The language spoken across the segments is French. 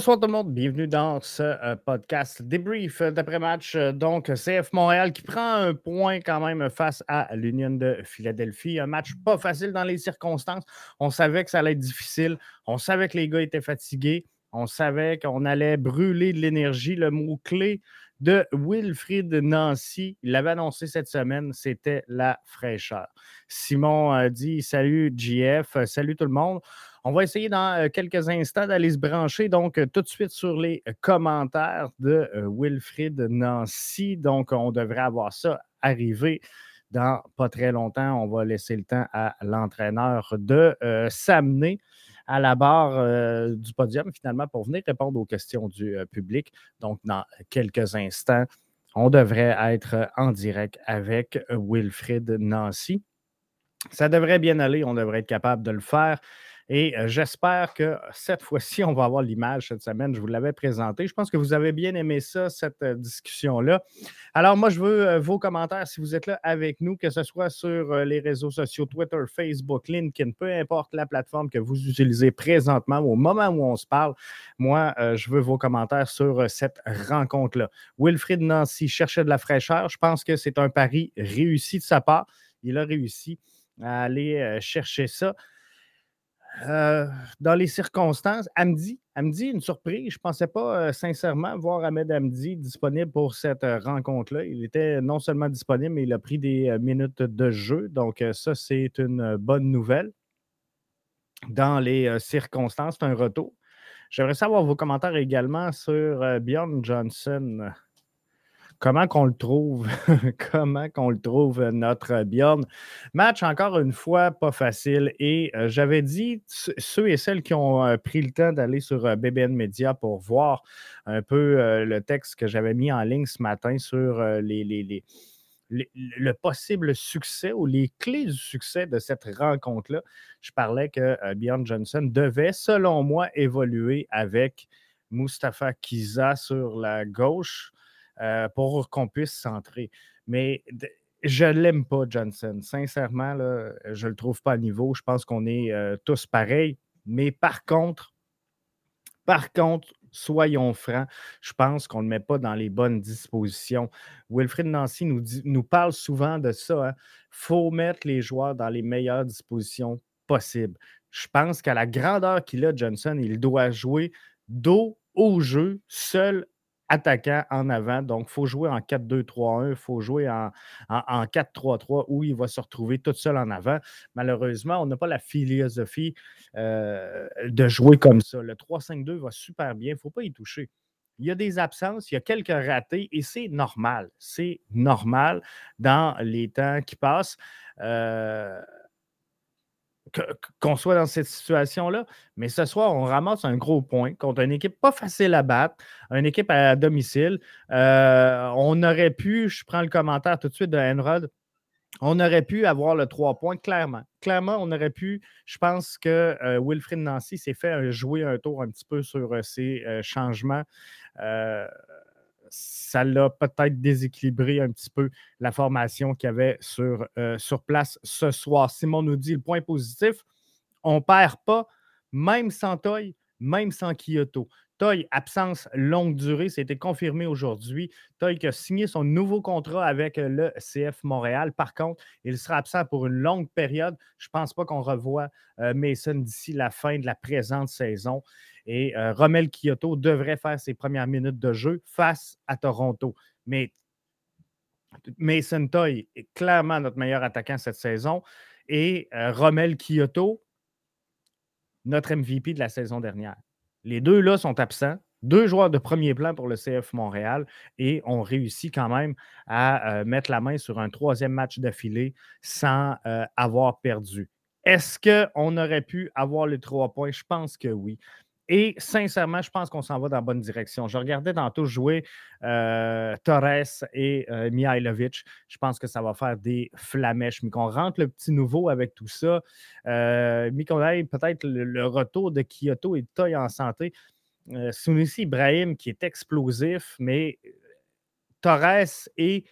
Bonsoir tout le monde, bienvenue dans ce euh, podcast débrief d'après-match. Euh, donc, CF Montréal qui prend un point quand même face à l'Union de Philadelphie. Un match pas facile dans les circonstances. On savait que ça allait être difficile. On savait que les gars étaient fatigués. On savait qu'on allait brûler de l'énergie. Le mot-clé de Wilfried Nancy, il l'avait annoncé cette semaine, c'était la fraîcheur. Simon a dit Salut JF, salut tout le monde. On va essayer dans euh, quelques instants d'aller se brancher donc euh, tout de suite sur les euh, commentaires de Wilfried Nancy. Donc, on devrait avoir ça arrivé dans pas très longtemps. On va laisser le temps à l'entraîneur de s'amener à la barre du podium finalement pour venir répondre aux questions du public. Donc, dans quelques instants, on devrait être en direct avec Wilfried Nancy. Ça devrait bien aller, on devrait être capable de le faire. Et j'espère que cette fois-ci, on va avoir l'image cette semaine. Je vous l'avais présenté. Je pense que vous avez bien aimé ça, cette discussion-là. Alors, moi, je veux vos commentaires si vous êtes là avec nous, que ce soit sur les réseaux sociaux, Twitter, Facebook, LinkedIn, peu importe la plateforme que vous utilisez présentement au moment où on se parle. Moi, je veux vos commentaires sur cette rencontre-là. Wilfried Nancy cherchait de la fraîcheur. Je pense que c'est un pari réussi de sa part. Il a réussi à aller chercher ça. Euh, dans les circonstances, Amdi, Amdi, une surprise. Je ne pensais pas euh, sincèrement voir Ahmed Amdi disponible pour cette euh, rencontre-là. Il était non seulement disponible, mais il a pris des minutes de jeu. Donc, ça, c'est une bonne nouvelle. Dans les circonstances, c'est un retour. J'aimerais savoir vos commentaires également sur Bjorn Johnson. Comment qu'on le trouve? Comment qu'on le trouve, notre Bjorn? Match, encore une fois, pas facile. Et euh, j'avais dit, ceux et celles qui ont euh, pris le temps d'aller sur euh, BBN Media pour voir un peu le texte que j'avais mis en ligne ce matin sur les, les, le possible succès ou les clés du succès de cette rencontre-là, je parlais que Bjorn Johnson devait, selon moi, évoluer avec Mustapha Kiza sur la gauche. Euh, pour qu'on puisse centrer. Mais je l'aime pas, Johnson. Sincèrement, je ne le trouve pas à niveau. Je pense qu'on est euh, tous pareils. Mais par contre, par contre, soyons francs, je pense qu'on ne le met pas dans les bonnes dispositions. Wilfried Nancy nous, nous parle souvent de ça. Il hein. faut mettre les joueurs dans les meilleures dispositions possibles. Je pense qu'à la grandeur qu'il a, Johnson, il doit jouer dos au jeu, seul attaquant en avant. Donc, il faut jouer en 4-2-3-1, il faut jouer en, 4-3-3 où il va se retrouver tout seul en avant. Malheureusement, on n'a pas la philosophie euh, de jouer comme ça. Le 3-5-2 va super bien, il ne faut pas y toucher. Il y a des absences, il y a quelques ratés et c'est normal. C'est normal dans les temps qui passent. Euh, qu'on soit dans cette situation-là. Mais ce soir, on ramasse un gros point contre une équipe pas facile à battre, une équipe à domicile. Euh, on aurait pu, je prends le commentaire tout de suite de Enrod, on aurait pu avoir le 3 points, clairement. Clairement, on aurait pu. Je pense que euh, Nancy s'est fait jouer un tour un petit peu sur euh, ces changements ça l'a peut-être déséquilibré un petit peu la formation qu'il y avait sur, euh, place ce soir. Simon nous dit le point positif, on ne perd pas, même sans Toy, même sans Kyoto. Toy, absence longue durée, c'était confirmé aujourd'hui. Toy qui a signé son nouveau contrat avec le CF Montréal. Par contre, il sera absent pour une longue période. Je ne pense pas qu'on revoit euh, Mason d'ici la fin de la présente saison. Et euh, Romel Kyoto devrait faire ses premières minutes de jeu face à Toronto. Mais Mason Toy est clairement notre meilleur attaquant cette saison. Et euh, Romel Kyoto, notre MVP de la saison dernière. Les deux là sont absents. Deux joueurs de premier plan pour le CF Montréal et ont réussi quand même à euh, mettre la main sur un troisième match d'affilée sans avoir perdu. Est-ce qu'on aurait pu avoir les trois points? Je pense que oui. Et sincèrement, je pense qu'on s'en va dans la bonne direction. Je regardais tantôt jouer euh, Torres et euh, Mihailovic. Je pense que ça va faire des flamèches. Mais qu'on rentre le petit nouveau avec tout ça. Euh, peut-être le, retour de Kyoto et de Toy en santé. Euh, Ibrahim qui est explosif, mais euh, Torres et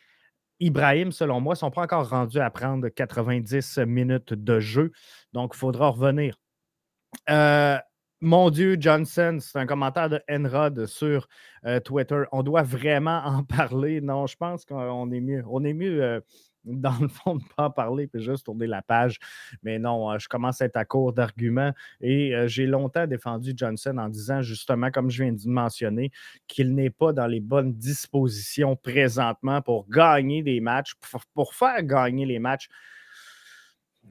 Ibrahim, selon moi, ne sont pas encore rendus à prendre 90 minutes de jeu. Donc, il faudra revenir. Euh, mon Dieu, Johnson, c'est un commentaire de Enrod sur euh, Twitter. On doit vraiment en parler. Non, je pense qu'on est mieux. On est mieux, euh, dans le fond, de ne pas en parler puis juste tourner la page. Mais non, euh, je commence à être à court d'arguments et j'ai longtemps défendu Johnson en disant justement, comme je viens de mentionner, qu'il n'est pas dans les bonnes dispositions présentement pour gagner des matchs, pour faire gagner les matchs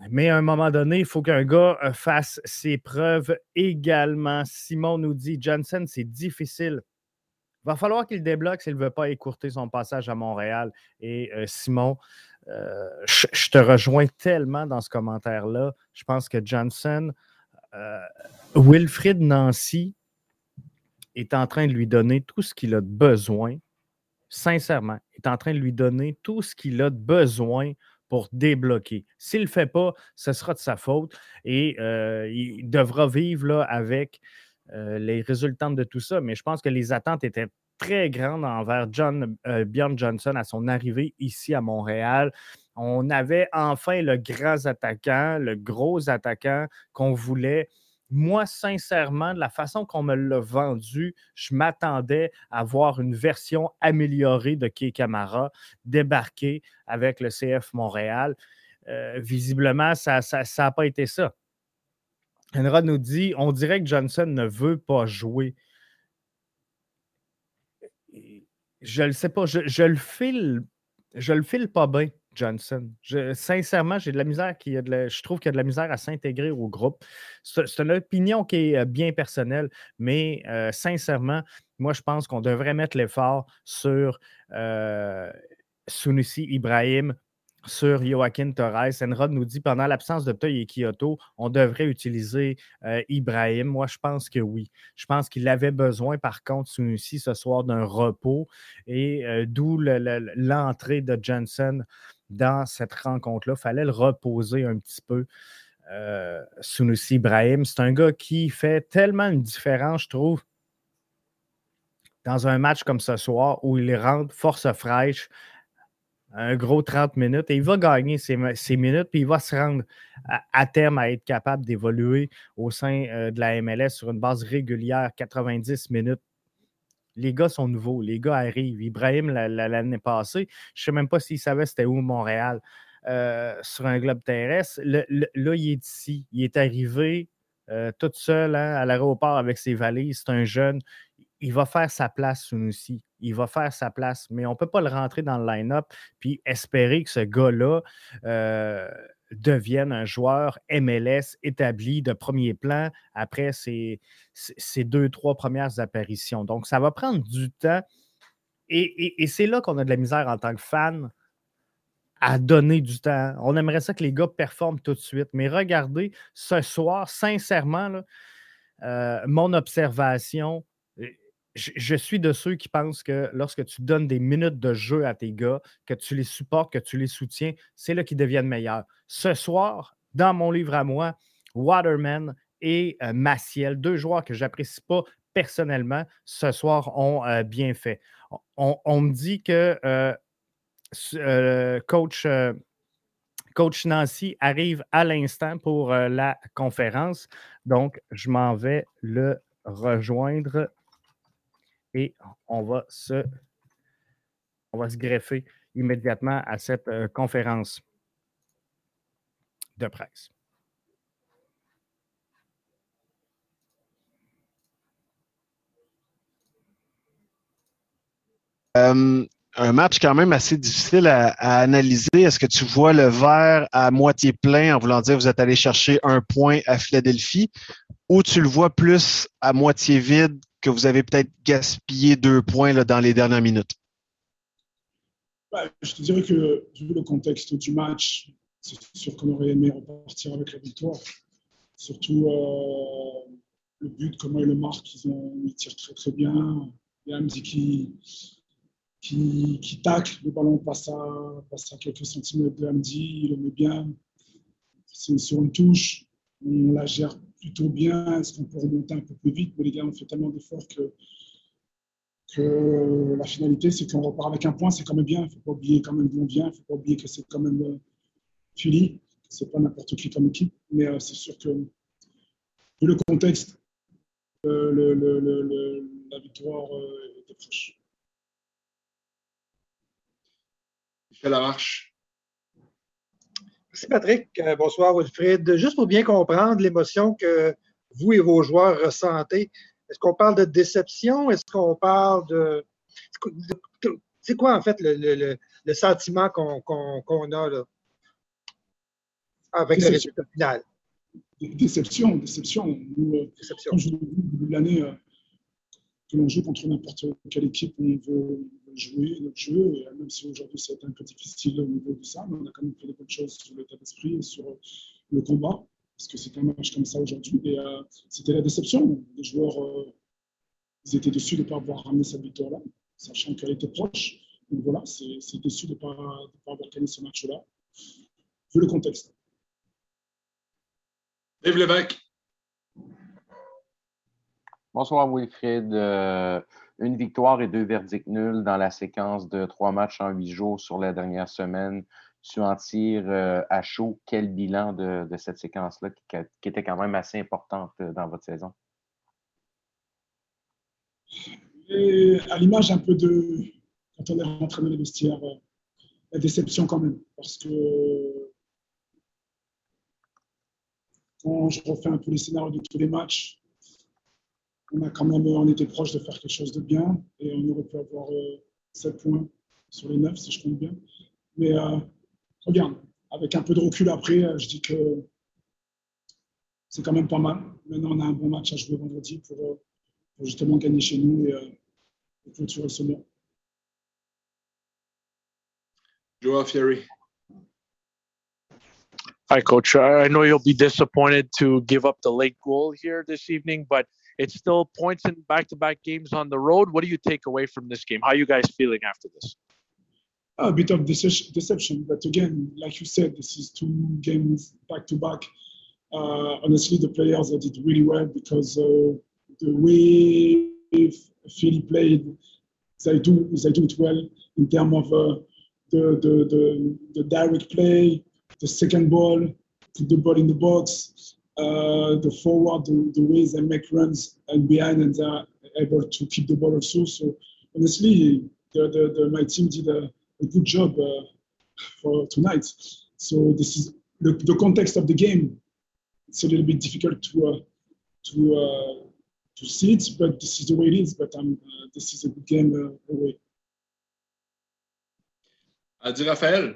mais à un moment donné, il faut qu'un gars euh, fasse ses preuves également. Simon nous dit Johnson, c'est difficile. Il va falloir qu'il débloque s'il ne veut pas écourter son passage à Montréal. Et euh, Simon, euh, je, te rejoins tellement dans ce commentaire-là. Je pense que Johnson, Wilfrid Nancy est en train de lui donner tout ce qu'il a besoin, sincèrement, est en train de lui donner tout ce qu'il a besoin pour débloquer. S'il ne le fait pas, ce sera de sa faute et euh, il devra vivre avec euh, les résultats de tout ça. Mais je pense que les attentes étaient très grandes envers John, euh, Bjorn Johnson à son arrivée ici à Montréal. On avait enfin le grand attaquant, le gros attaquant qu'on voulait moi, sincèrement, de la façon qu'on me l'a vendu, je m'attendais à voir une version améliorée de Key Camara débarquer avec le CF Montréal. Euh, visiblement, ça n'a pas été ça. Enrod nous dit on dirait que Johnson ne veut pas jouer. Je ne le sais pas, je, je, le file, je le file pas bien. Johnson. sincèrement, j'ai de la misère qui a de je trouve qu'il y a de la misère à s'intégrer au groupe. C'est une opinion qui est euh, bien personnelle, mais euh, sincèrement, moi, je pense qu'on devrait mettre l'effort sur euh, Sunusi Ibrahim, sur Joaquin Torres. Enrod nous dit pendant l'absence de Toy et Kyoto, on devrait utiliser euh, Ibrahim. Moi, je pense que oui. Je pense qu'il avait besoin, par contre, Sunusi ce soir d'un repos et d'où l'entrée de Johnson dans cette rencontre-là. Il fallait le reposer un petit peu. Euh, Sunusi Ibrahim, c'est un gars qui fait tellement une différence, je trouve, dans un match comme ce soir où il rentre force fraîche, un gros 30 minutes, et il va gagner ses, minutes, puis il va se rendre à, terme à être capable d'évoluer au sein euh, de la MLS sur une base régulière, 90 minutes les gars sont nouveaux, les gars arrivent. Ibrahim, l'année passée, je ne sais même pas s'il savait c'était où Montréal euh, sur un globe terrestre. là, il est ici. Il est arrivé euh, tout seul hein, à l'aéroport avec ses valises. C'est un jeune. Il va faire sa place, aussi. Il va faire sa place, mais on ne peut pas le rentrer dans le line-up puis espérer que ce gars-là. Euh, devienne un joueur MLS établi de premier plan après ses, deux, trois premières apparitions. Donc, ça va prendre du temps. Et, c'est là qu'on a de la misère en tant que fan à donner du temps. On aimerait ça que les gars performent tout de suite. Mais regardez, ce soir, sincèrement, euh, mon observation, je, suis de ceux qui pensent que lorsque tu donnes des minutes de jeu à tes gars, que tu les supportes, que tu les soutiens, c'est là qu'ils deviennent meilleurs. Ce soir, dans mon livre à moi, Waterman et euh, Maciel, deux joueurs que je n'apprécie pas personnellement, ce soir ont euh, bien fait. On, me dit que euh, coach, coach Nancy arrive à l'instant pour la conférence. Donc, je m'en vais le rejoindre et on va se, on va se greffer immédiatement à cette euh, conférence de presse. Euh, un match quand même assez difficile à, analyser. Est-ce que tu vois le verre à moitié plein en voulant dire que vous êtes allé chercher un point à Philadelphie ou tu le vois plus à moitié vide que vous avez peut-être gaspillé deux points là, dans les dernières minutes? Bah, je te dirais que, vu le contexte du match, c'est sûr qu'on aurait aimé repartir avec la victoire. Surtout euh, le but, comment ils le marquent, ils, tirent très très bien. Il y a Hamdi qui, qui, qui tacle, le ballon passe à, passe à quelques centimètres de Hamdi, il le met bien. C'est sur une touche, on la gère plutôt bien. Est-ce qu'on peut remonter un peu plus vite? Mais les gars ont fait tellement d'efforts que, que la finalité, c'est qu'on repart avec un point, c'est quand même bien. Il ne faut pas oublier quand même d'où on vient. Il ne faut pas oublier que c'est quand même euh, Philly. Ce n'est pas n'importe qui comme équipe. Mais euh, c'est sûr que, vu le contexte, la victoire était proche. Michel Lamarche. Merci Patrick. bonsoir Wilfried. Juste pour bien comprendre l'émotion que vous et vos joueurs ressentez, est-ce qu'on parle de déception? Est-ce qu'on parle de. C'est quoi en fait le, sentiment qu'on a là, avec le résultat final? Déception, déception. Euh, déception. Quand je début l'année, euh, que l'on joue contre n'importe quelle équipe, on veut jouer notre jeu. Et même si aujourd'hui c'est un peu difficile au niveau de ça, mais on a quand même fait des bonnes choses sur l'état d'esprit et sur le combat parce que c'est un match comme ça aujourd'hui. Et euh, c'était la déception. Les joueurs, euh, ils étaient déçus de ne pas avoir ramené cette victoire-là, sachant qu'elle était proche. Donc voilà, c'est déçu de ne pas, pas, avoir gagné ce match-là, vu le contexte. Yves Lévesque. Bonsoir Wilfried. Euh, une victoire et deux verdicts nuls dans la séquence de trois matchs en huit jours sur la dernière semaine tu en tires euh, à chaud quel bilan de, cette séquence-là qui, était quand même assez importante euh, dans votre saison? à l'image un peu de quand on est rentré dans les vestiaires, euh, la déception quand même. Parce que quand je refais un peu les scénarios de tous les matchs, on a quand même on était proche de faire quelque chose de bien et on aurait pu avoir 7 points sur les 9 si je compte bien. Mais regarde, avec un peu de recul après, euh, je dis que c'est quand même pas mal. Maintenant, on a un bon match à jouer vendredi pour, euh, justement gagner chez nous et, euh, clôturer ce mois. Joao Fieri. Hi, Coach. I know you'll be disappointed to give up the late goal here this evening, but it's still points in back to back games on the road. What do you take away from this game? How are you guys feeling after this? a bit of deception. But again, like you said, this is two games back to back. Uh, honestly, the players did really well because uh, the way Philly played, they do they do it well in terms of uh, the, the, the the direct play, the second ball, the ball in the box, the forward, the, the way they make runs and behind, and they're able to keep the ball also. So honestly, the, the, the my team did a a good job uh, for tonight. So this is the, the context of the game. It's a little bit difficult to uh, to uh, to see it, but this is the way it is. But um, this is a good game away. Adi Raphaël.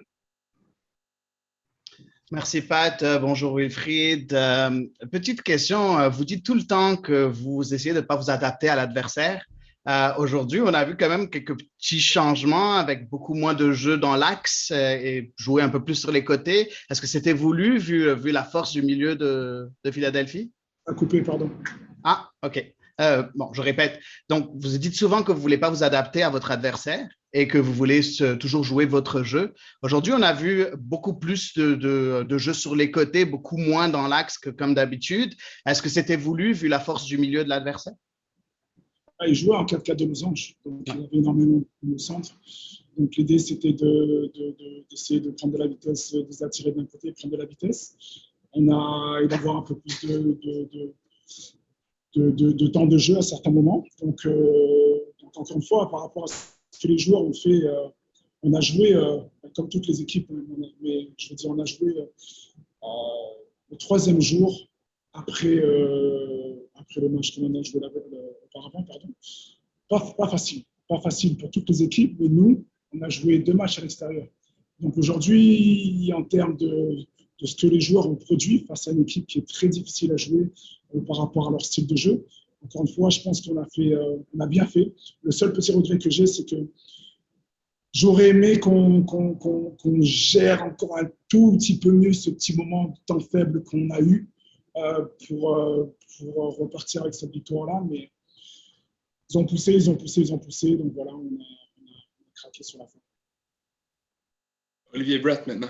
Merci Pat. Euh, bonjour Wilfried. Euh, petite question. Euh, vous dites tout le temps que vous essayez de ne pas vous adapter à l'adversaire. Euh, aujourd'hui, on a vu quand même quelques petits changements avec beaucoup moins de jeux dans l'axe euh, et jouer un peu plus sur les côtés. Est-ce que c'était voulu vu, vu la force du milieu de, de Philadelphie? À couper, pardon. Ah, OK. Euh, bon, je répète. Donc, vous dites souvent que vous ne voulez pas vous adapter à votre adversaire et que vous voulez toujours jouer votre jeu. Aujourd'hui, on a vu beaucoup plus de, de, de jeux sur les côtés, beaucoup moins dans l'axe que comme d'habitude. Est-ce que c'était voulu vu la force du milieu de l'adversaire? Ah, il jouait en 4-4 de losange, donc il avait énormément de centre. Donc l'idée, c'était d'essayer de, de, prendre de la vitesse, de les attirer d'un côté et prendre de la vitesse. On a, et d'avoir un peu plus de, temps de jeu à certains moments. Donc, euh, donc, encore une fois, par rapport à ce que les joueurs ont fait, euh, on a joué, euh, comme toutes les équipes, mais je veux dire, on a joué le troisième jour après après le match qu'on a joué auparavant. Pardon. Pas, facile. Pas facile pour toutes les équipes, mais nous, on a joué deux matchs à l'extérieur. Donc aujourd'hui, en termes de, de, ce que les joueurs ont produit face à une équipe qui est très difficile à jouer euh, par rapport à leur style de jeu, encore une fois, je pense qu'on a, euh, a bien fait. Le seul petit regret que j'ai, c'est que j'aurais aimé qu'on gère encore un tout petit peu mieux ce petit moment de temps faible qu'on a eu euh, euh, pour repartir avec cette victoire-là. Mais ils ont poussé, ils ont poussé, ils ont poussé. Donc voilà, on a, craqué sur la fin. Olivier Brett maintenant.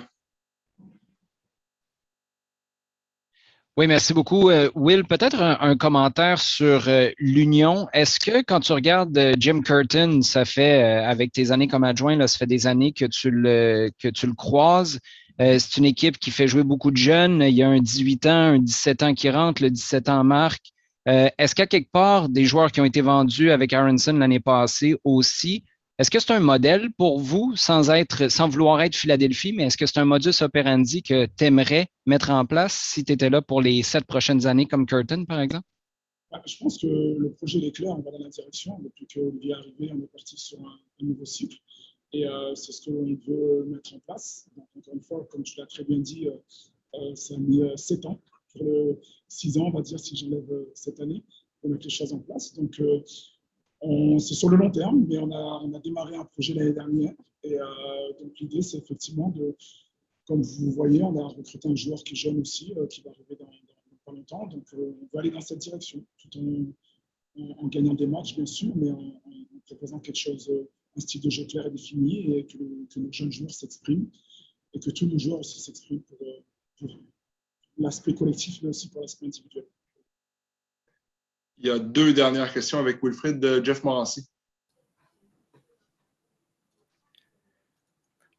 Oui, merci beaucoup. Euh, Will, peut-être un, commentaire sur l'union. Est-ce que quand tu regardes Jim Curtin, ça fait, avec tes années comme adjoint, là, ça fait des années que tu le, que tu le croises. Euh, c'est une équipe qui fait jouer beaucoup de jeunes. Il y a un 18 ans, un 17 ans qui rentre, le 17 ans marque. Euh, est-ce qu'à quelque part, des joueurs qui ont été vendus avec Aronson l'année passée aussi, est-ce que c'est un modèle pour vous, sans, vouloir être Philadelphie, mais est-ce que c'est un modus operandi que tu aimerais mettre en place si tu étais là pour les sept prochaines années comme Curtin, par exemple? Je pense que le projet est clair, on va dans la direction. Depuis qu'Olivier est arrivé, on est parti sur un, nouveau cycle. Et euh, c'est ce qu'on veut mettre en place. Encore une fois, comme tu l'as très bien dit, euh, euh, ça a mis sept ans. Pour le six ans, on va dire, si j'enlève cette année, pour mettre les choses en place. Donc, c'est sur le long terme, mais on a, démarré un projet l'année dernière. Et donc, l'idée, c'est effectivement de, comme vous voyez, on a recruté un joueur qui est jeune aussi, qui va arriver dans, pas longtemps. Donc, euh, on va aller dans cette direction, tout en, gagnant des matchs, bien sûr, mais en, proposant quelque chose, euh, un style de jeu clair et défini, et que, nos jeunes joueurs s'expriment, et que tous nos joueurs aussi s'expriment euh, pour l'aspect collectif, mais aussi pour l'aspect individuel. Il y a deux dernières questions avec Wilfred de Jeff Morancy.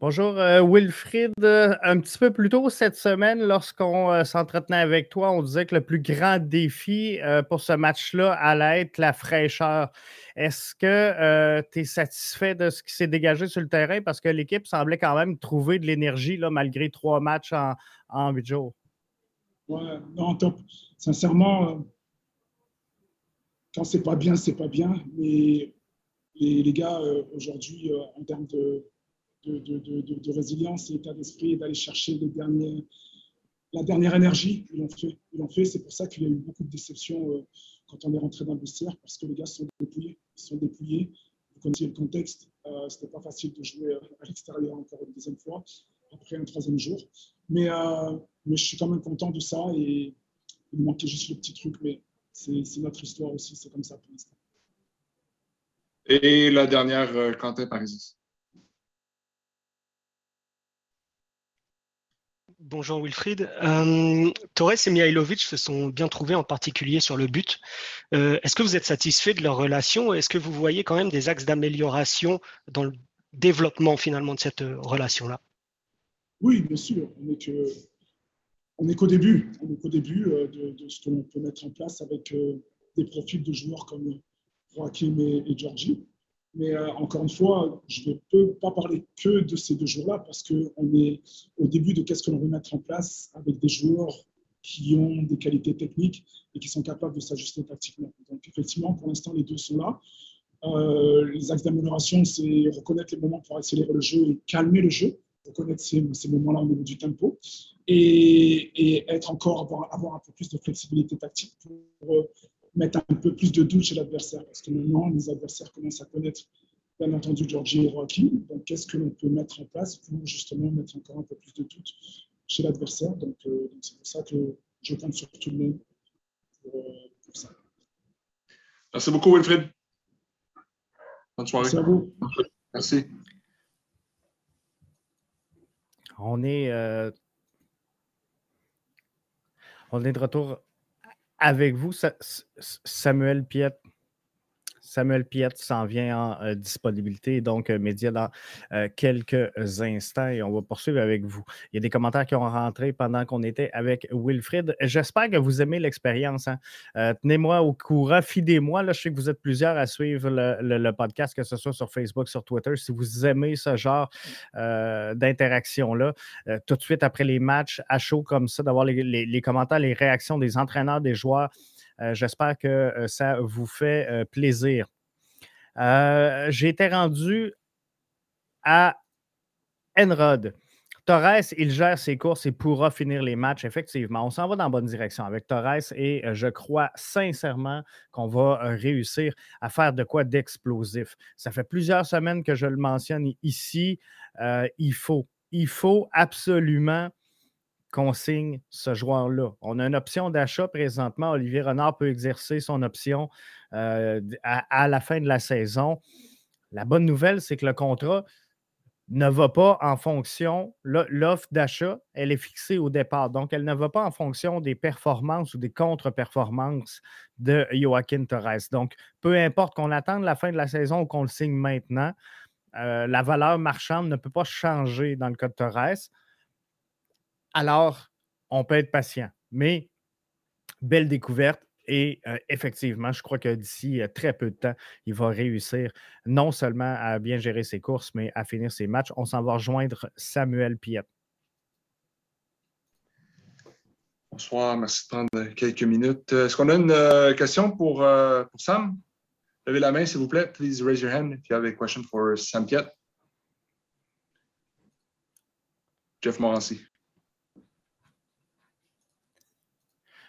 Bonjour euh, Wilfried. Un petit peu plus tôt cette semaine, lorsqu'on euh, s'entretenait avec toi, on disait que le plus grand défi euh, pour ce match-là allait être la fraîcheur. Est-ce que tu es satisfait de ce qui s'est dégagé sur le terrain? Parce que l'équipe semblait quand même trouver de l'énergie malgré trois matchs en, huit jours. Ouais, non, top. Sincèrement, quand c'est pas bien, c'est pas bien. Mais les, gars, aujourd'hui, en termes de résilience et état d'esprit d'aller chercher la dernière énergie. Ils l'ont fait. Ils l'ont fait. C'est pour ça qu'il y a eu beaucoup de déceptions euh, quand on est rentré dans le vestiaire parce que les gars sont dépouillés. Vous connaissez le contexte. Euh, C'était pas facile de jouer euh, à l'extérieur encore une deuxième fois après un troisième jour. Mais, euh, mais je suis quand même content de ça et il manquait juste le petit truc. Mais c'est notre histoire aussi. C'est comme ça pour l'instant. Et la dernière, Quentin Parisis. Bonjour Wilfried. Euh, Torres et Mihailovic se sont bien trouvés, en particulier sur le but. Euh, est-ce que vous êtes satisfait de leur relation Est-ce que vous voyez quand même des axes d'amélioration dans le développement finalement de cette euh, relation-là? Oui, bien sûr. On n'est qu'au début. On est qu'au début de, ce que l'on peut mettre en place avec des profils de joueurs comme Joachim et, Georgie. Mais euh, encore une fois, je ne peux pas parler que de ces deux jours-là parce qu'on est au début de qu'est-ce que l'on veut mettre en place avec des joueurs qui ont des qualités techniques et qui sont capables de s'ajuster tactiquement. Donc effectivement, pour l'instant, les deux sont là. Euh, les axes d'amélioration, c'est reconnaître les moments pour accélérer le jeu et calmer le jeu, reconnaître ces, ces moments-là au niveau du tempo et, et être encore avoir, avoir, un peu plus de flexibilité tactique pour euh, mettre un peu plus de doute chez l'adversaire. Parce que maintenant, les adversaires commencent à connaître, bien entendu, Georgie et Rocky. Donc, qu'est-ce que l'on peut mettre en place pour justement mettre encore un peu plus de doute chez l'adversaire? Donc, euh, c'est pour ça que je compte sur tout le monde pour, euh, pour ça. Merci beaucoup, Wilfried. Bonne soirée. Merci à vous. Merci. On est, euh, on est de retour avec vous, Samuel Piet. Samuel Piette s'en vient en euh, disponibilité, donc euh, média dans euh, quelques instants et on va poursuivre avec vous. Il y a des commentaires qui ont rentré pendant qu'on était avec Wilfrid. J'espère que vous aimez l'expérience. Hein. Tenez-moi au courant, fidez-moi. je sais que vous êtes plusieurs à suivre le, podcast, que ce soit sur Facebook, sur Twitter. Si vous aimez ce genre d'interaction-là, tout de suite après les matchs à chaud comme ça, d'avoir les commentaires, les réactions des entraîneurs, des joueurs. Euh, j'espère que euh, ça vous fait euh, plaisir. J'ai été rendu à Enrod. Torres, il gère ses courses et pourra finir les matchs, effectivement. On s'en va dans la bonne direction avec Torres et je crois sincèrement qu'on va réussir à faire de quoi d'explosif. Ça fait plusieurs semaines que je le mentionne ici. il faut, il faut absolument qu'on signe ce joueur-là. On a une option d'achat présentement. Olivier Renard peut exercer son option euh, à, la fin de la saison. La bonne nouvelle, c'est que le contrat ne va pas en fonction, l'offre d'achat, elle est fixée au départ. Donc, elle ne va pas en fonction des performances ou des contre-performances de Joaquin Torres. Donc, peu importe qu'on attende la fin de la saison ou qu'on le signe maintenant, euh, la valeur marchande ne peut pas changer dans le cas de Torres alors on peut être patient. Mais belle découverte. Et euh, effectivement, je crois que d'ici très peu de temps, il va réussir non seulement à bien gérer ses courses, mais à finir ses matchs. On s'en va rejoindre Samuel Piette. Bonsoir, merci de prendre quelques minutes. Est-ce qu'on a une question pour, Sam? Levez la main, s'il vous plaît. Please raise your hand if you have a question for Sam Piette. Jeff Morancy.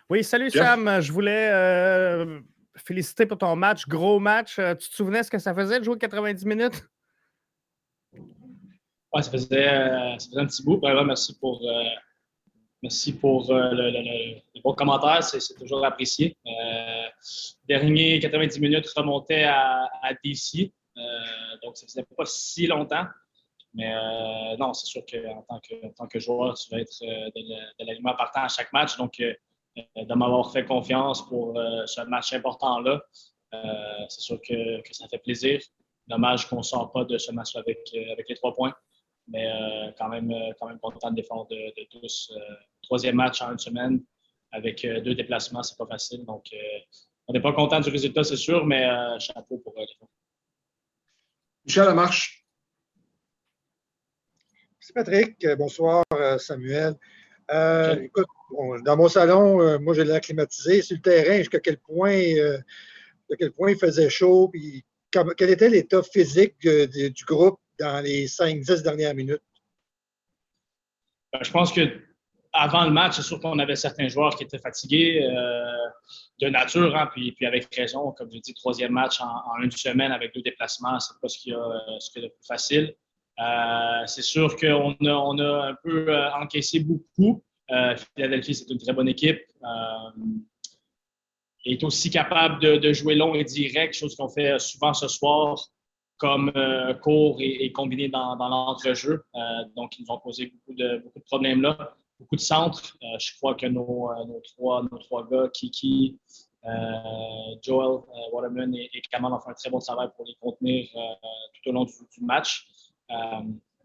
Oui, salut Sam. Je voulais euh, féliciter pour ton match. Gros match. Euh, tu te souvenais ce que ça faisait de jouer 90 minutes? Oui, ça faisait, euh, ça faisait un petit bout. Vraiment, merci pour, merci pour le, les bons commentaires. C'est toujours apprécié. dernier 90 minutes remontait à, à DC. donc, ça faisait pas si longtemps. Mais non, c'est sûr qu'en tant que, tant que joueur, tu vas être de, l'aliment partant à chaque match. Donc, euh, de m'avoir fait confiance pour euh, ce match important-là. Euh, c'est sûr que, ça fait plaisir. Dommage qu'on ne sort pas de ce match avec, les trois points. Mais quand, même, content de l'effort de, tous. troisième match en une semaine avec deux déplacements, c'est pas facile. Donc, on n'est pas content du résultat, c'est sûr, mais chapeau pour l'effort. Michel Lamarche. Merci Patrick. Bonsoir Samuel. Écoute, dans mon salon, euh, moi, j'ai l'air climatisé. Sur le terrain, jusqu'à quel point, euh, quel point il faisait chaud, puis quel était l'état physique du groupe dans les 5-10 dernières minutes? Ben, je pense que avant le match, c'est sûr qu'on avait certains joueurs qui étaient fatigués euh, de nature, hein, puis, puis avec raison. Comme je dis, troisième match en, une semaine avec deux déplacements, c'est pas ce qu'il y a, ce qui est le plus facile. C'est sûr qu'on a, on a un peu encaissé beaucoup. Euh, Philadelphie, c'est une très bonne équipe. Euh, est aussi capable de, jouer long et direct, chose qu'on fait souvent ce soir, comme euh, court et, combiné dans, l'entrejeu. donc, ils nous ont posé beaucoup de, beaucoup de problèmes là, beaucoup de centres. je crois que nos, trois, nos trois gars, Kiki, Joel Waterman et, et Kamal ont fait un très bon travail pour les contenir tout au long du match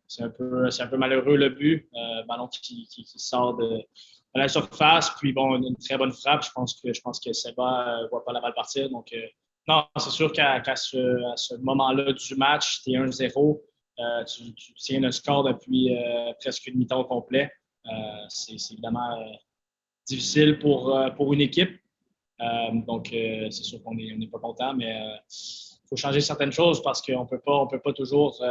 c'est un, peu, un peu malheureux le but. Euh, ballon qui, sort de, la surface. Puis bon, une, très bonne frappe. Je pense que, je pense que Seba ne euh, voit pas la balle partir. Donc, euh, non, c'est sûr qu'à ce, moment-là du match, tu es 1-0. tu, tiens le score depuis presque une mi-temps complet. c'est évidemment difficile pour, pour une équipe. donc, c'est sûr qu'on n'est pas content, mais il faut changer certaines choses parce qu'on ne peut pas toujours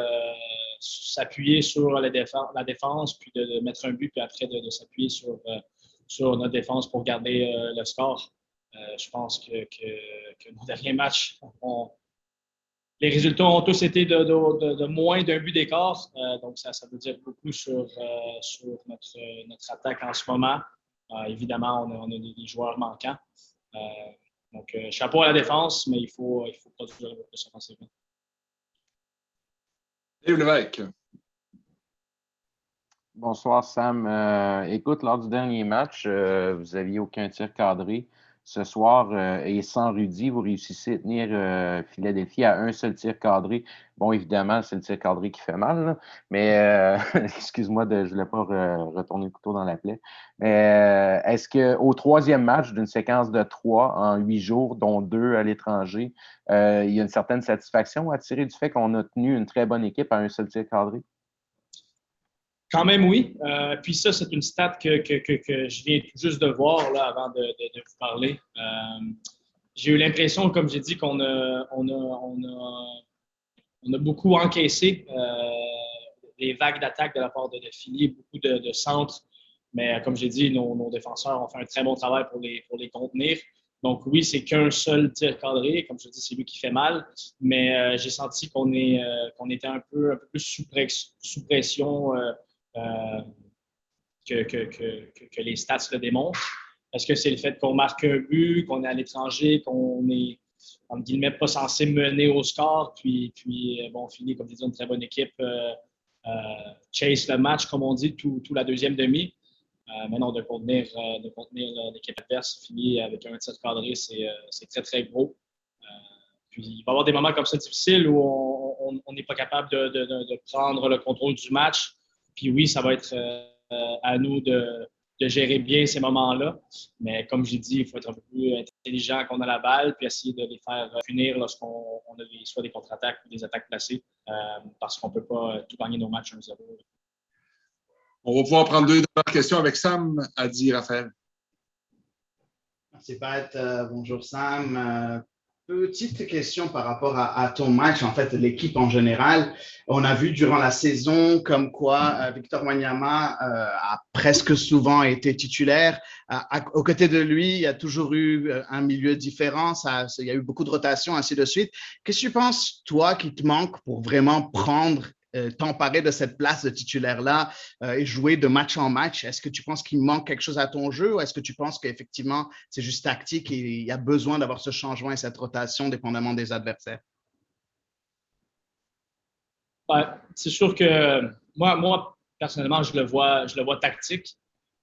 s'appuyer sur la défense, la défense, puis de, mettre un but, puis après de, s'appuyer sur, euh, sur notre défense pour garder euh, le score. Euh, je pense que, que, nos derniers matchs, les résultats ont tous été de, de moins d'un but d'écart. donc, ça, ça veut dire beaucoup sur, sur notre, notre attaque en ce moment. évidemment, on a, on a des, joueurs manquants. donc, chapeau à la défense, mais il faut, il faut produire offensivement. Bonsoir, Sam. Euh, écoute, lors du dernier match, euh, vous n'aviez aucun tir cadré. Ce soir, euh, et sans Rudy, vous réussissez à tenir Philadelphie à un seul tir cadré. Bon, évidemment, c'est le tir cadré qui fait mal, mais excuse-moi, je ne voulais pas retourner le couteau dans la plaie. Mais est-ce qu'au troisième match d'une séquence de trois en huit jours, dont deux à l'étranger, il y a une certaine satisfaction à tirer du fait qu'on a tenu une très bonne équipe à un seul tir cadré? Quand même, oui. Euh, puis ça, c'est une stat que, que, que, je viens tout juste de voir là, avant de, de, vous parler. Euh, j'ai eu l'impression, comme j'ai dit, qu'on a, on a, on a, on a beaucoup encaissé euh, les vagues d'attaque de la part de, de Philly, beaucoup de, centres. Mais comme j'ai dit, nos, défenseurs ont fait un très bon travail pour les, pour les contenir. Donc oui, c'est qu'un seul tir cadré. Comme je dis, c'est lui qui fait mal. Mais j'ai senti qu'on est, qu'on était un peu, un peu plus sous, pression euh, que, que, les stats le démontrent? Est-ce que c'est le fait qu'on marque un but, qu'on est à l'étranger, qu'on est, en guillemets, pas censé mener au score, puis, puis euh, bon, on finit, comme disais, une très bonne équipe, euh, chase le match, comme on dit, tout, la deuxième demi. maintenant, de contenir, de contenir l'équipe adverse, finit avec un tir cadré, c'est très, très gros. puis il va y avoir des moments comme ça difficiles où on n'est pas capable de, de, prendre le contrôle du match. Puis oui, ça va être euh, à nous de, de gérer bien ces moments-là. Mais comme j'ai dit, il faut être un peu plus intelligent qu'on a la balle, puis essayer de les faire finir lorsqu'on a soit des contre-attaques ou des attaques placées, euh, parce qu'on ne peut pas tout gagner nos matchs 1-0. On va pouvoir prendre deux questions avec Sam, a dit Raphaël. Merci Pat. Euh, bonjour Sam. Euh, Petite question par rapport à, ton match, en fait, l'équipe en général. On a vu durant la saison comme quoi euh, Victor Wanyama euh, a presque souvent été titulaire. À, aux côtés de lui, il y a toujours eu euh, un milieu différent. Ça, il y a eu beaucoup de rotations, ainsi de suite. Qu'est-ce que tu penses, toi, qui te manque pour vraiment prendre t'emparer de cette place de titulaire-là euh, et jouer de match en match? Est-ce que tu penses qu'il manque quelque chose à ton jeu ou est-ce que tu penses qu'effectivement, c'est juste tactique et il y a besoin d'avoir ce changement et cette rotation dépendamment des adversaires? c'est sûr que moi, moi, personnellement, je le vois, je le vois tactique.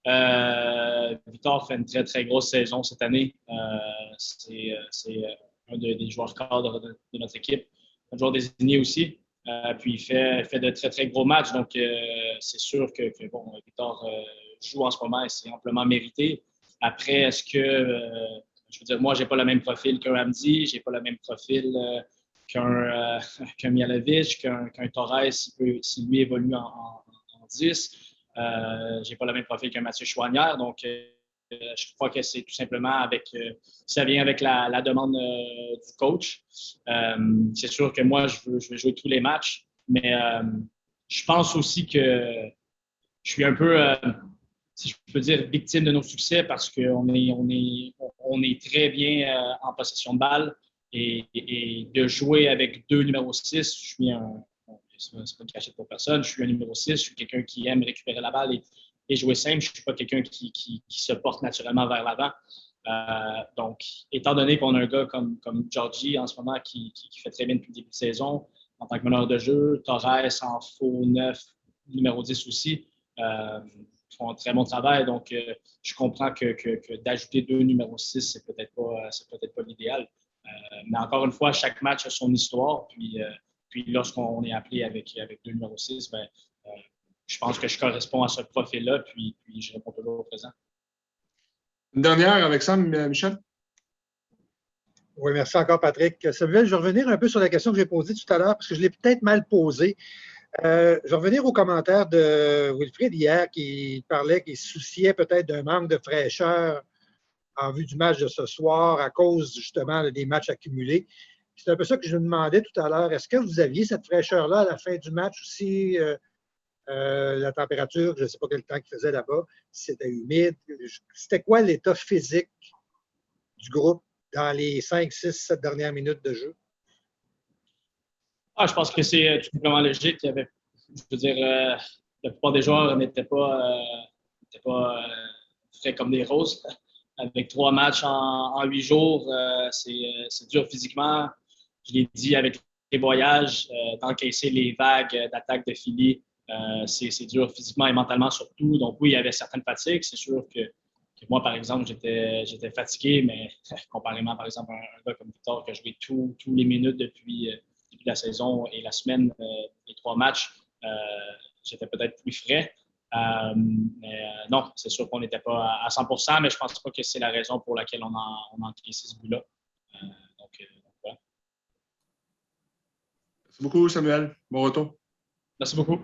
Euh, Victor fait une très, très grosse saison cette année. c'est un des joueurs cadres de, notre équipe, un joueur désigné aussi. Euh, puis il fait, fait, de très, très gros matchs. Donc, euh, c'est sûr que, bon, Victor euh, joue en ce moment et c'est amplement mérité. Après, est-ce que, je veux dire, moi, j'ai pas le même profil qu'un Ramsey, j'ai pas le même profil qu'un qu Mialovic, qu'un Torres, si, lui évolue en, en, 10. j'ai pas le même profil qu'un Mathieu Chouanière. Donc, euh, je crois que c'est tout simplement avec, euh, ça vient avec la, demande euh, du coach. c'est sûr que moi, je veux, jouer tous les matchs, mais je pense aussi que je suis un peu, si je peux dire, victime de nos succès parce qu'on est, on est, on est très bien en possession de balle et, de jouer avec deux numéros 6, je suis un, c'est pas caché pour personne, je suis un numéro 6, je suis quelqu'un qui aime récupérer la balle et et jouer simple. Je ne suis pas quelqu'un qui, qui, se porte naturellement vers l'avant. Euh, donc, étant donné qu'on a un gars comme, comme Georgie en ce moment qui, qui, fait très bien depuis le début de saison, en tant que meneur de jeu, Torres en faux 9, numéro 10 aussi, euh, font un très bon travail. Donc, euh, je comprends que, que, d'ajouter deux numéros 6, c'est peut-être pas, peut-être pas l'idéal. Mais encore une fois, chaque match a son histoire. Puis, puis lorsqu'on est appelé avec, avec deux numéros 6, ben, je pense que je corresponds à ce profil-là, puis, puis je réponds toujours au présent. Une dernière avec ça, Michel? Oui, merci encore, Patrick. Samuel, je vais revenir un peu sur la question que j'ai posée tout à l'heure, parce que je l'ai peut-être mal posée. Euh, je vais revenir aux commentaires de Wilfried hier qui parlait qu'il se souciait peut-être d'un manque de fraîcheur en vue du match de ce soir à cause justement des matchs accumulés. C'est un peu ça que je me demandais tout à l'heure. Est-ce que vous aviez cette fraîcheur-là à la fin du match aussi? Euh, euh, la température, je ne sais pas quel temps il faisait là-bas, c'était humide. C'était quoi l'état physique du groupe dans les 5, 6, 7 dernières minutes de jeu? Ah, je pense que c'est euh, tout simplement logique. Il y avait, je veux dire, euh, la plupart des joueurs n'étaient pas, euh, pas faits comme des roses. Avec trois matchs en, huit jours, c'est dur physiquement. Je l'ai dit avec les voyages, d'encaisser les vagues d'attaque de Philly, euh, c'est dur physiquement et mentalement surtout. Donc oui, il y avait certaines fatigues. C'est sûr que, moi, par exemple, j'étais fatigué, mais comparément, par exemple, à un, gars comme Victor qui a joué tous les minutes depuis, euh, depuis, la saison et la semaine, euh, les trois matchs, j'étais peut-être plus frais. mais non, c'est sûr qu'on n'était pas à, 100 mais je ne pense pas que c'est la raison pour laquelle on a, on a encaissé ce but-là. donc, voilà. Merci beaucoup, Samuel. Bon retour. Merci beaucoup.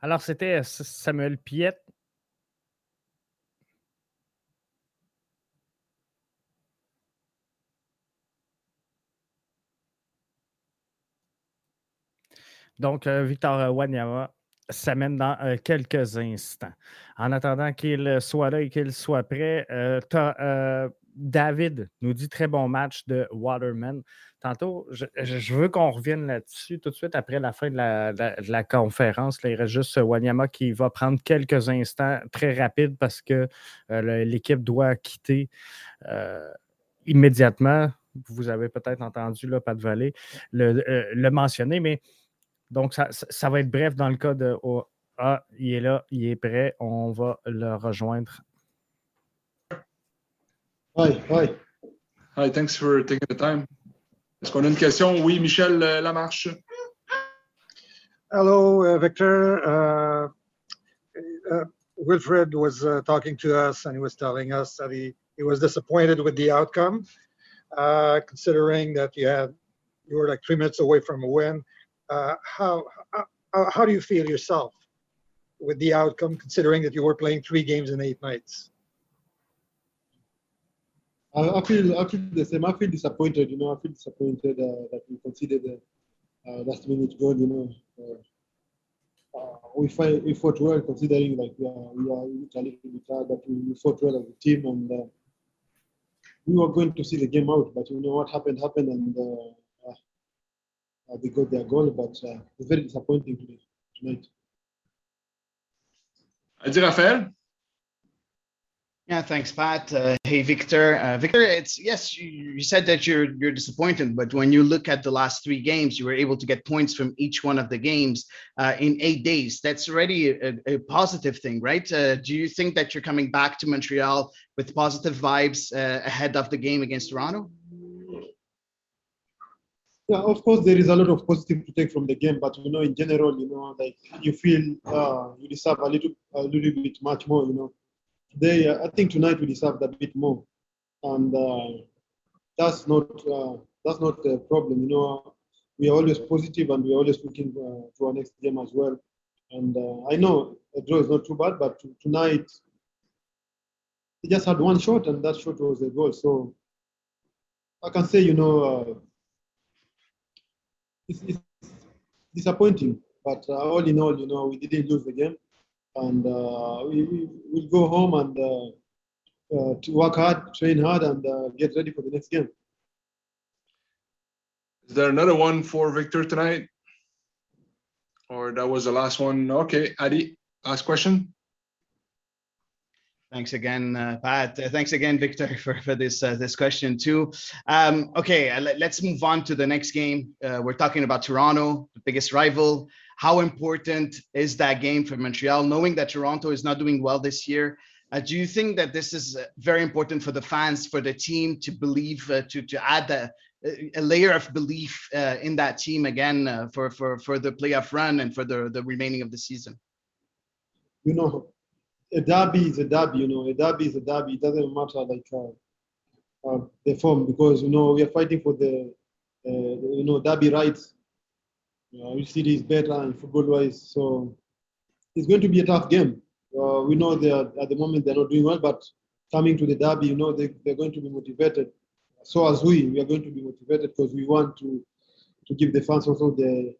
Alors, c'était Samuel Piette. Donc, euh, Victor Wanyama s'amène dans euh, quelques instants. En attendant qu'il soit là et qu'il soit prêt, euh, David nous dit très bon match de Waterman. Tantôt, je, veux qu'on revienne là-dessus tout de suite après la fin de la, conférence. il reste juste Wanyama qui va prendre quelques instants très rapides parce que euh, l'équipe doit quitter euh, immédiatement. Vous avez peut-être entendu, là, Pat Vallée, le, euh, le, mentionner, mais donc ça, va être bref dans le cas de Ah, il est là, il est prêt, on va le rejoindre. Hi, hi. Hi, thanks for taking the time. Est-ce qu'on a une question? Oui, Michel euh, Lamarche. Hello, uh, Victor. Uh, uh, Wilfred was uh, talking to us and he was telling us that he, he was disappointed with the outcome, uh, considering that you had you were like three minutes away from a win. Uh, how, how how do you feel yourself with the outcome, considering that you were playing three games in eight nights? I, I feel I feel the same. I feel disappointed. You know, I feel disappointed uh, that we conceded the uh, last minute goal. You know, uh, uh, we fight, we fought well considering like we are we are but we, fought well as a team and uh, we were going to see the game out. But you know what happened happened and uh, uh, they got their goal. But it's very disappointing today tonight. Adi Raphael. Yeah, thanks, Pat. Uh, hey, Victor. Uh, Victor, it's yes, you, you, said that you're you're disappointed, but when you look at the last three games, you were able to get points from each one of the games uh, in eight days. That's already a, a positive thing, right? Uh, do you think that you're coming back to Montreal with positive vibes uh, ahead of the game against Toronto? Yeah, of course, there is a lot of positive to take from the game, but you know, in general, you know, like you feel uh, you deserve a little, a little bit much more, you know uh, I think tonight we deserved a bit more, and uh, that's not uh, that's not a problem. You know, we are always positive and we are always looking uh, to our next game as well. And uh, I know a draw is not too bad, but tonight they just had one shot, and that shot was a goal. So I can say, you know, uh, it's, it's disappointing, but all in all, you know, we didn't lose the game and uh, we, we will go home and uh, uh, to work hard, train hard, and get ready for the next game. Is there another one for Victor tonight? Or that was the last one? Okay, Adi, last question. Thanks again, uh, Pat. Uh, thanks again, Victor, for, for this uh, this question too. Um, okay, let, us move on to the next game. we're talking about Toronto, the biggest rival. How important is that game for Montreal, knowing that Toronto is not doing well this year? Uh, do you think that this is uh, very important for the fans, for the team to believe, uh, to to add a, layer of belief uh, in that team again uh, for for for the playoff run and for the the remaining of the season? You know, a derby is a derby. You know, a derby is a derby. It doesn't matter like uh, the form because you know we are fighting for the you know derby rights uh, which city is better and football wise. So it's going to be a tough game. Uh, we know they are, at the moment they're not doing well, but coming to the derby, you know, they, they're going to be motivated. So as we, we are going to be motivated because we want to to give the fans also the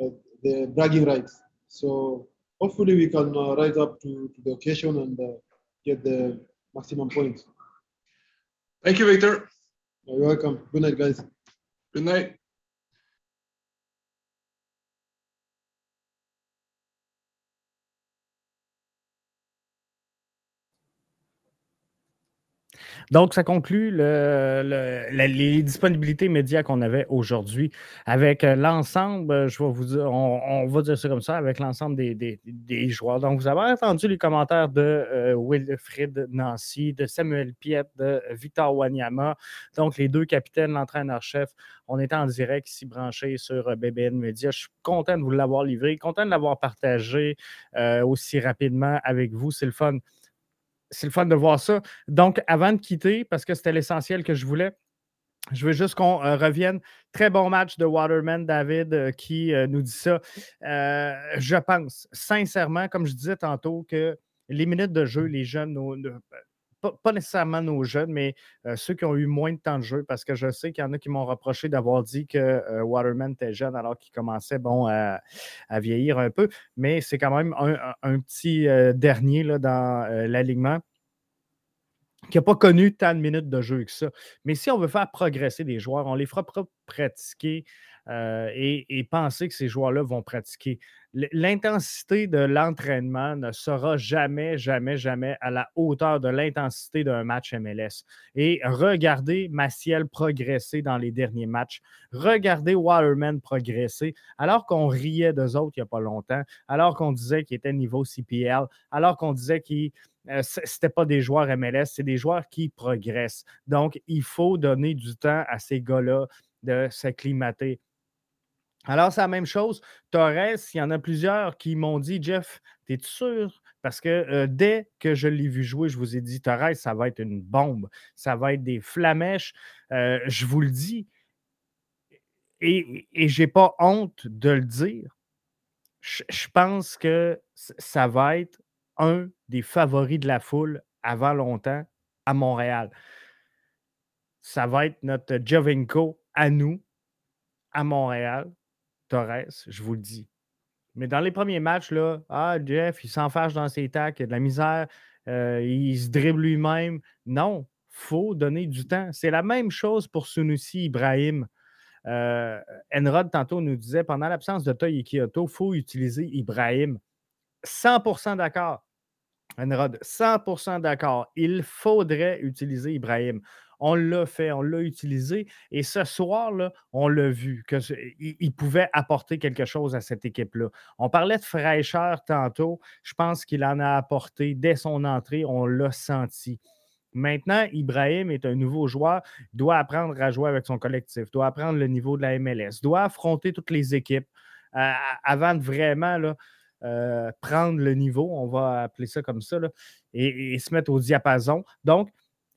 uh, the bragging rights. So hopefully we can uh, rise up to, to the occasion and uh, get the maximum points. Thank you, Victor. You're welcome. Good night, guys. Good night. Donc, ça conclut les disponibilités médias qu'on avait aujourd'hui avec euh, l'ensemble, euh, je vais vous dire, on, va dire ça comme ça, avec l'ensemble des, joueurs. Donc, vous avez entendu les commentaires de euh, Wilfried Nancy, de Samuel Piet, de Victor Wanyama, donc les deux capitaines, l'entraîneur-chef. On est en direct ici branché sur BBN Media. Je suis content de vous l'avoir livré, content de l'avoir partagé aussi rapidement avec vous. C'est le fun c'est le fun de voir ça. Donc, avant de quitter, parce que c'était l'essentiel que je voulais, je veux juste qu'on euh, revienne. Très bon match de Waterman, David, euh, qui euh, nous dit ça. je pense sincèrement, comme je disais tantôt, que les minutes de jeu, les jeunes, pas, nécessairement nos jeunes, mais euh, ceux qui ont eu moins de temps de jeu, parce que je sais qu'il y en a qui m'ont reproché d'avoir dit que euh, Waterman était jeune alors qu'il commençait bon, à, vieillir un peu. Mais c'est quand même un, petit euh, dernier là, dans l'alignement qui n'a pas connu tant de minutes de jeu que ça. Mais si on veut faire progresser des joueurs, on les fera pratiquer et, et, penser que ces joueurs-là vont pratiquer l'intensité de l'entraînement ne sera jamais, jamais, jamais à la hauteur de l'intensité d'un match MLS. Et regardez Maciel progresser dans les derniers matchs. Regardez Waterman progresser, alors qu'on riait d'eux autres il n'y a pas longtemps, alors qu'on disait qu'ils étaient niveau CPL, alors qu'on disait qu'ils euh, ce n'étaient pas des joueurs MLS, c'est des joueurs qui progressent. Donc, il faut donner du temps à ces gars-là de s'acclimater alors, c'est la même chose. Torres, il y en a plusieurs qui m'ont dit Jeff, es-tu sûr? Parce que dès que je l'ai vu jouer, je vous ai dit, Torres, ça va être une bombe, ça va être des flamèches. je vous le dis, et, et je n'ai pas honte de le dire. Je, pense que ça va être un des favoris de la foule avant longtemps à Montréal. Ça va être notre Jovenko à nous, à Montréal. Torres, je vous le dis. Mais dans les premiers matchs, là, ah, Jeff, il s'enfarge dans ses tacs, il a de la misère, euh, il se dribble lui-même. Non, faut donner du temps. C'est la même chose pour Sunusi Ibrahim. Euh, Enrod, tantôt, nous disait pendant l'absence de Toy et Kyoto, il faut utiliser Ibrahim. 100% d'accord. Enrod, 100% d'accord. Il faudrait utiliser Ibrahim. On l'a fait, on l'a utilisé. Et ce soir-là, on l'a vu, qu'il pouvait apporter quelque chose à cette équipe-là. On parlait de fraîcheur tantôt. Je pense qu'il en a apporté dès son entrée. On l'a senti. Maintenant, Ibrahim est un nouveau joueur, doit apprendre à jouer avec son collectif, doit apprendre le niveau de la MLS, doit affronter toutes les équipes euh, avant de vraiment là, euh, prendre le niveau, on va appeler ça comme ça, et, se mettre au diapason. Donc,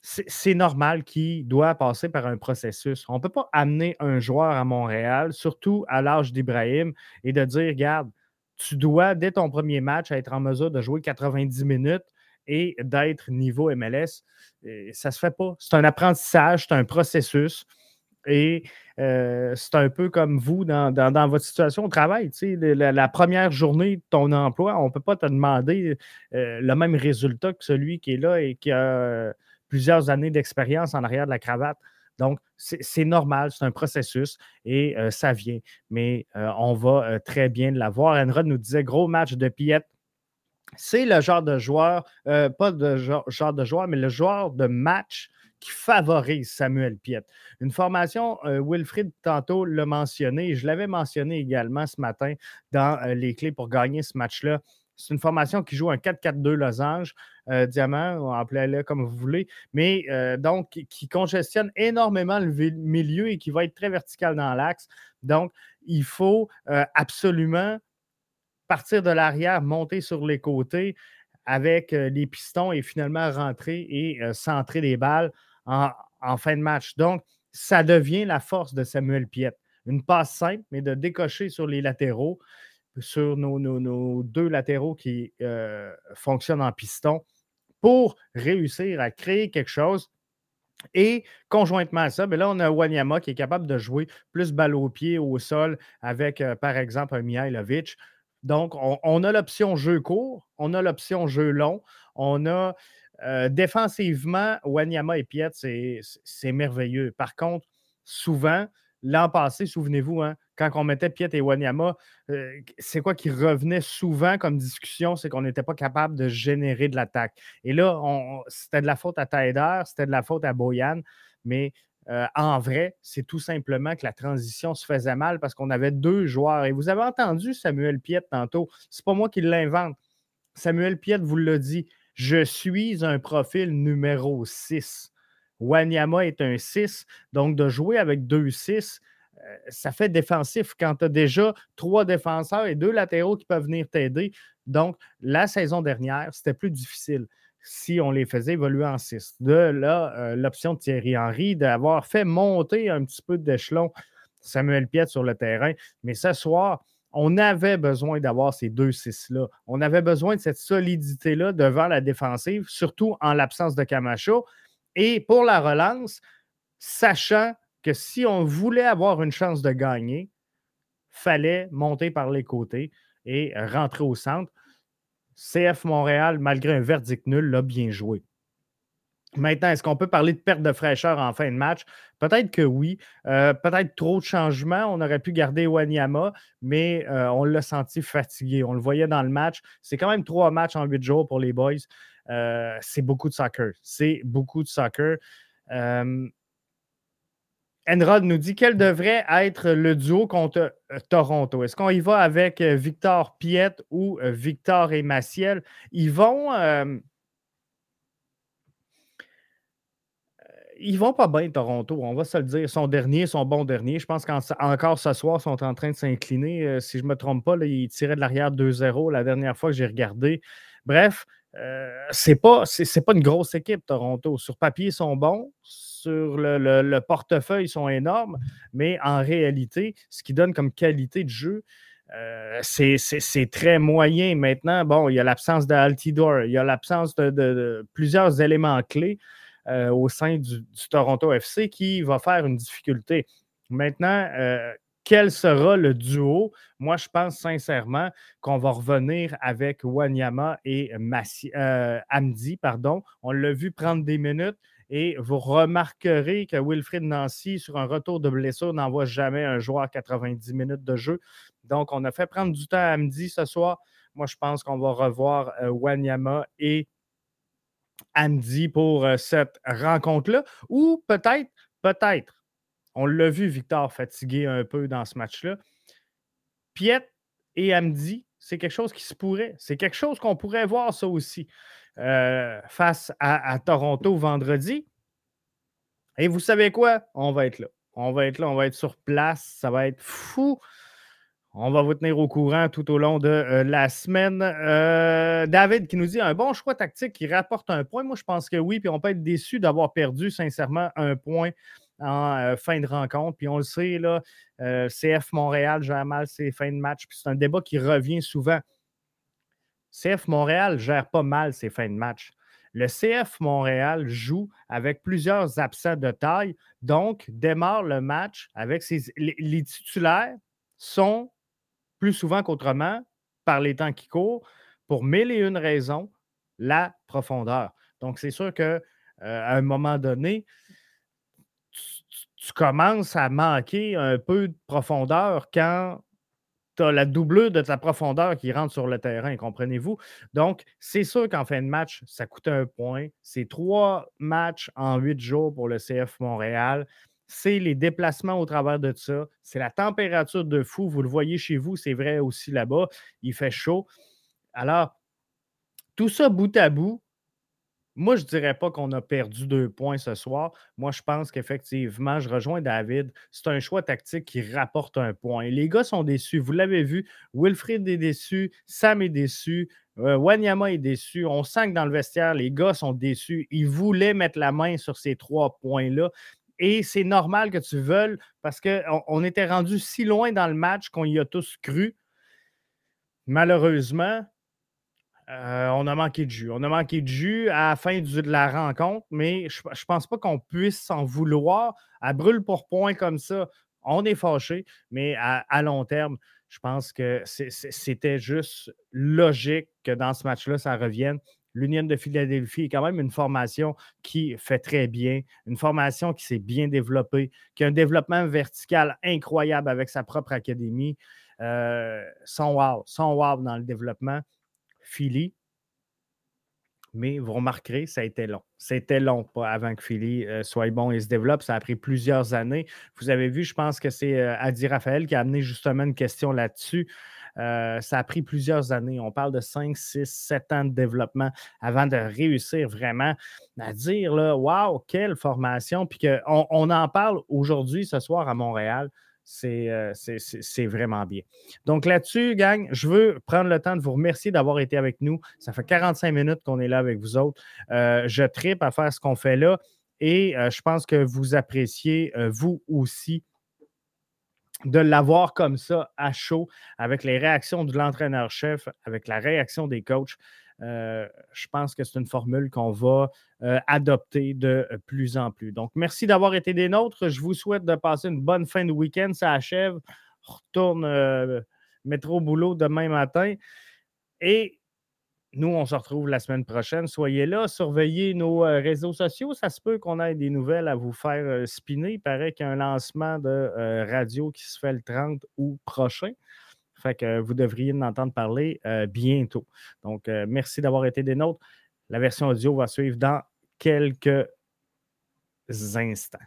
c'est normal qu'il doit passer par un processus. On ne peut pas amener un joueur à Montréal, surtout à l'âge d'Ibrahim, et de dire, regarde, tu dois, dès ton premier match, être en mesure de jouer 90 minutes et d'être niveau MLS. ça ne se fait pas. C'est un apprentissage, c'est un processus. Et euh, c'est un peu comme vous dans, votre situation au travail. la, première journée de ton emploi, on ne peut pas te demander euh, le même résultat que celui qui est là et qui a plusieurs années d'expérience en arrière de la cravate. Donc, c'est normal, c'est un processus et euh, ça vient. Mais on va très bien l'avoir. Enrod nous disait gros match de Piet. C'est le genre de joueur, pas de genre, genre, de joueur, mais le joueur de match qui favorise Samuel Piet. Une formation, euh, Wilfried tantôt l'a mentionné, je l'avais mentionné également ce matin dans euh, les clés pour gagner ce match-là. C'est une formation qui joue un 4-4-2 losange, euh, diamant, appelez-le comme vous voulez, mais donc qui congestionne énormément le milieu et qui va être très vertical dans l'axe. Donc, il faut absolument partir de l'arrière, monter sur les côtés avec les pistons et finalement rentrer et centrer les balles en, fin de match. Donc, ça devient la force de Samuel Piet. Une passe simple, mais de décocher sur les latéraux, sur nos, deux latéraux qui euh, fonctionnent en piston, pour réussir à créer quelque chose. Et conjointement à ça, bien là, on a Wanyama qui est capable de jouer plus balle au pied, au sol, avec, euh, par exemple, un Mihailovic. Donc, on, on a l'option jeu court, on a l'option jeu long, on a euh, défensivement, Wanyama et Piet, c'est merveilleux. Par contre, souvent, l'an passé, souvenez-vous, hein, quand on mettait Piet et Wanyama, euh, c'est quoi qui revenait souvent comme discussion? C'est qu'on n'était pas capable de générer de l'attaque. Et là, c'était de la faute à Taider, c'était de la faute à Boyan, mais euh, en vrai, c'est tout simplement que la transition se faisait mal parce qu'on avait deux joueurs. Et vous avez entendu Samuel Piet tantôt. C'est pas moi qui l'invente. Samuel Piet vous l'a dit. Je suis un profil numéro 6. Wanyama est un 6. Donc, de jouer avec deux 6, euh, ça fait défensif quand tu as déjà trois défenseurs et deux latéraux qui peuvent venir t'aider. Donc, la saison dernière, c'était plus difficile si on les faisait évoluer en 6. De là, euh, l'option de Thierry Henry d'avoir fait monter un petit peu d'échelon Samuel Piet sur le terrain. Mais ce soir, on avait besoin d'avoir ces deux 6-là. On avait besoin de cette solidité-là devant la défensive, surtout en l'absence de Camacho. Et pour la relance, sachant que si on voulait avoir une chance de gagner, fallait monter par les côtés et rentrer au centre. CF Montréal, malgré un verdict nul, l'a bien joué. Maintenant, est-ce qu'on peut parler de perte de fraîcheur en fin de match? Peut-être que oui. Euh, peut-être trop de changements. On aurait pu garder Wanyama, mais euh, on l'a senti fatigué. On le voyait dans le match. C'est quand même trois matchs en huit jours pour les boys. Euh, c'est beaucoup de soccer. C'est beaucoup de soccer. Enrod nous dit quel devrait être le duo contre Toronto? Est-ce qu'on y va avec Victor Piet ou Victor et Maciel? Ils vont ils vont pas bien, Toronto, on va se le dire. Son dernier, son bon dernier. Je pense qu'encore ce soir, ils sont en train de s'incliner. Euh, si je ne me trompe pas, ils tiraient de l'arrière 2-0 la dernière fois que j'ai regardé. Bref, euh, c'est pas, pas une grosse équipe, Toronto. Sur papier, ils sont bons. Sur le, portefeuille, sont énormes. Mais en réalité, ce qui donne comme qualité de jeu, euh, c'est, très moyen. Maintenant, bon, il y a l'absence d'Altidor, il y a l'absence de, plusieurs éléments clés euh, au sein du, Toronto FC qui va faire une difficulté. Maintenant, quel sera le duo? Moi, je pense sincèrement qu'on va revenir avec Wanyama et Massi, euh, Amdi. Pardon. On l'a vu prendre des minutes. Et vous remarquerez que Wilfried Nancy, sur un retour de blessure, n'envoie jamais un joueur à 90 minutes de jeu. Donc, on a fait prendre du temps à Amdi ce soir. Moi, je pense qu'on va revoir euh, Wanyama et Amdi pour euh, cette rencontre-là. Ou peut-être, peut-être, on l'a vu, Victor, fatigué un peu dans ce match-là. Piet et Amdi, c'est quelque chose qui se pourrait. C'est quelque chose qu'on pourrait voir, ça aussi, euh, face à, Toronto vendredi. Et vous savez quoi? On va être là. On va être là, on va être sur place. Ça va être fou. On va vous tenir au courant tout au long de euh, la semaine. Euh, David qui nous dit un bon choix tactique qui rapporte un point. Moi, je pense que oui, puis on peut être déçu d'avoir perdu sincèrement un point en euh, fin de rencontre. Puis on le sait, là, euh, CF Montréal gère mal ses fins de match. Puis c'est un débat qui revient souvent. CF Montréal gère pas mal ses fins de match. Le CF Montréal joue avec plusieurs absents de taille, donc démarre le match avec ses. Les, titulaires sont plus souvent qu'autrement, par les temps qui courent, pour mille et une raisons, la profondeur. Donc, c'est sûr qu'à euh, un moment donné, tu commences à manquer un peu de profondeur quand tu as la doublure de ta profondeur qui rentre sur le terrain, comprenez-vous? Donc, c'est sûr qu'en fin de match, ça coûte un point. C'est trois matchs en huit jours pour le CF Montréal. C'est les déplacements au travers de ça. C'est la température de fou. Vous le voyez chez vous, c'est vrai aussi là-bas. Il fait chaud. Alors, tout ça bout à bout, moi, je ne dirais pas qu'on a perdu deux points ce soir. Moi, je pense qu'effectivement, je rejoins David. C'est un choix tactique qui rapporte un point. Les gars sont déçus. Vous l'avez vu. Wilfried est déçu. Sam est déçu. Euh, Wanyama est déçu. On sent que dans le vestiaire, les gars sont déçus. Ils voulaient mettre la main sur ces trois points-là. Et c'est normal que tu veuilles parce qu'on on était rendu si loin dans le match qu'on y a tous cru. Malheureusement, euh, on a manqué de jus. On a manqué de jus à la fin de la rencontre, mais je ne pense pas qu'on puisse s'en vouloir. À brûle pour point comme ça, on est fâché, mais à, long terme, je pense que c'était juste logique que dans ce match-là, ça revienne. L'Union de Philadelphie est quand même une formation qui fait très bien, une formation qui s'est bien développée, qui a un développement vertical incroyable avec sa propre académie. Euh, son wow, son wow dans le développement. Philly. Mais vous remarquerez, ça a été long. C'était long avant que Philly euh, soit bon et se développe. Ça a pris plusieurs années. Vous avez vu, je pense que c'est euh, Adi Raphaël qui a amené justement une question là-dessus. Euh, ça a pris plusieurs années. On parle de 5, 6, 7 ans de développement avant de réussir vraiment à dire là, Waouh, quelle formation! Puis qu'on on en parle aujourd'hui, ce soir à Montréal. Euh, c'est vraiment bien. Donc là-dessus, gang, je veux prendre le temps de vous remercier d'avoir été avec nous. Ça fait 45 minutes qu'on est là avec vous autres. Euh, je tripe à faire ce qu'on fait là et euh, je pense que vous appréciez, vous aussi, de l'avoir comme ça à chaud avec les réactions de l'entraîneur-chef, avec la réaction des coachs. Euh, je pense que c'est une formule qu'on va euh, adopter de plus en plus. Donc, merci d'avoir été des nôtres. Je vous souhaite de passer une bonne fin de week-end. Ça achève. Retourne euh, métro boulot demain matin. Et nous, on se retrouve la semaine prochaine. Soyez là, surveillez nos réseaux sociaux. Ça se peut qu'on ait des nouvelles à vous faire spinner. Il paraît qu'il y a un lancement de radio qui se fait le 30 août prochain. Fait que vous devriez en entendre parler euh, bientôt. Donc, euh, merci d'avoir été des nôtres. La version audio va suivre dans quelques instants.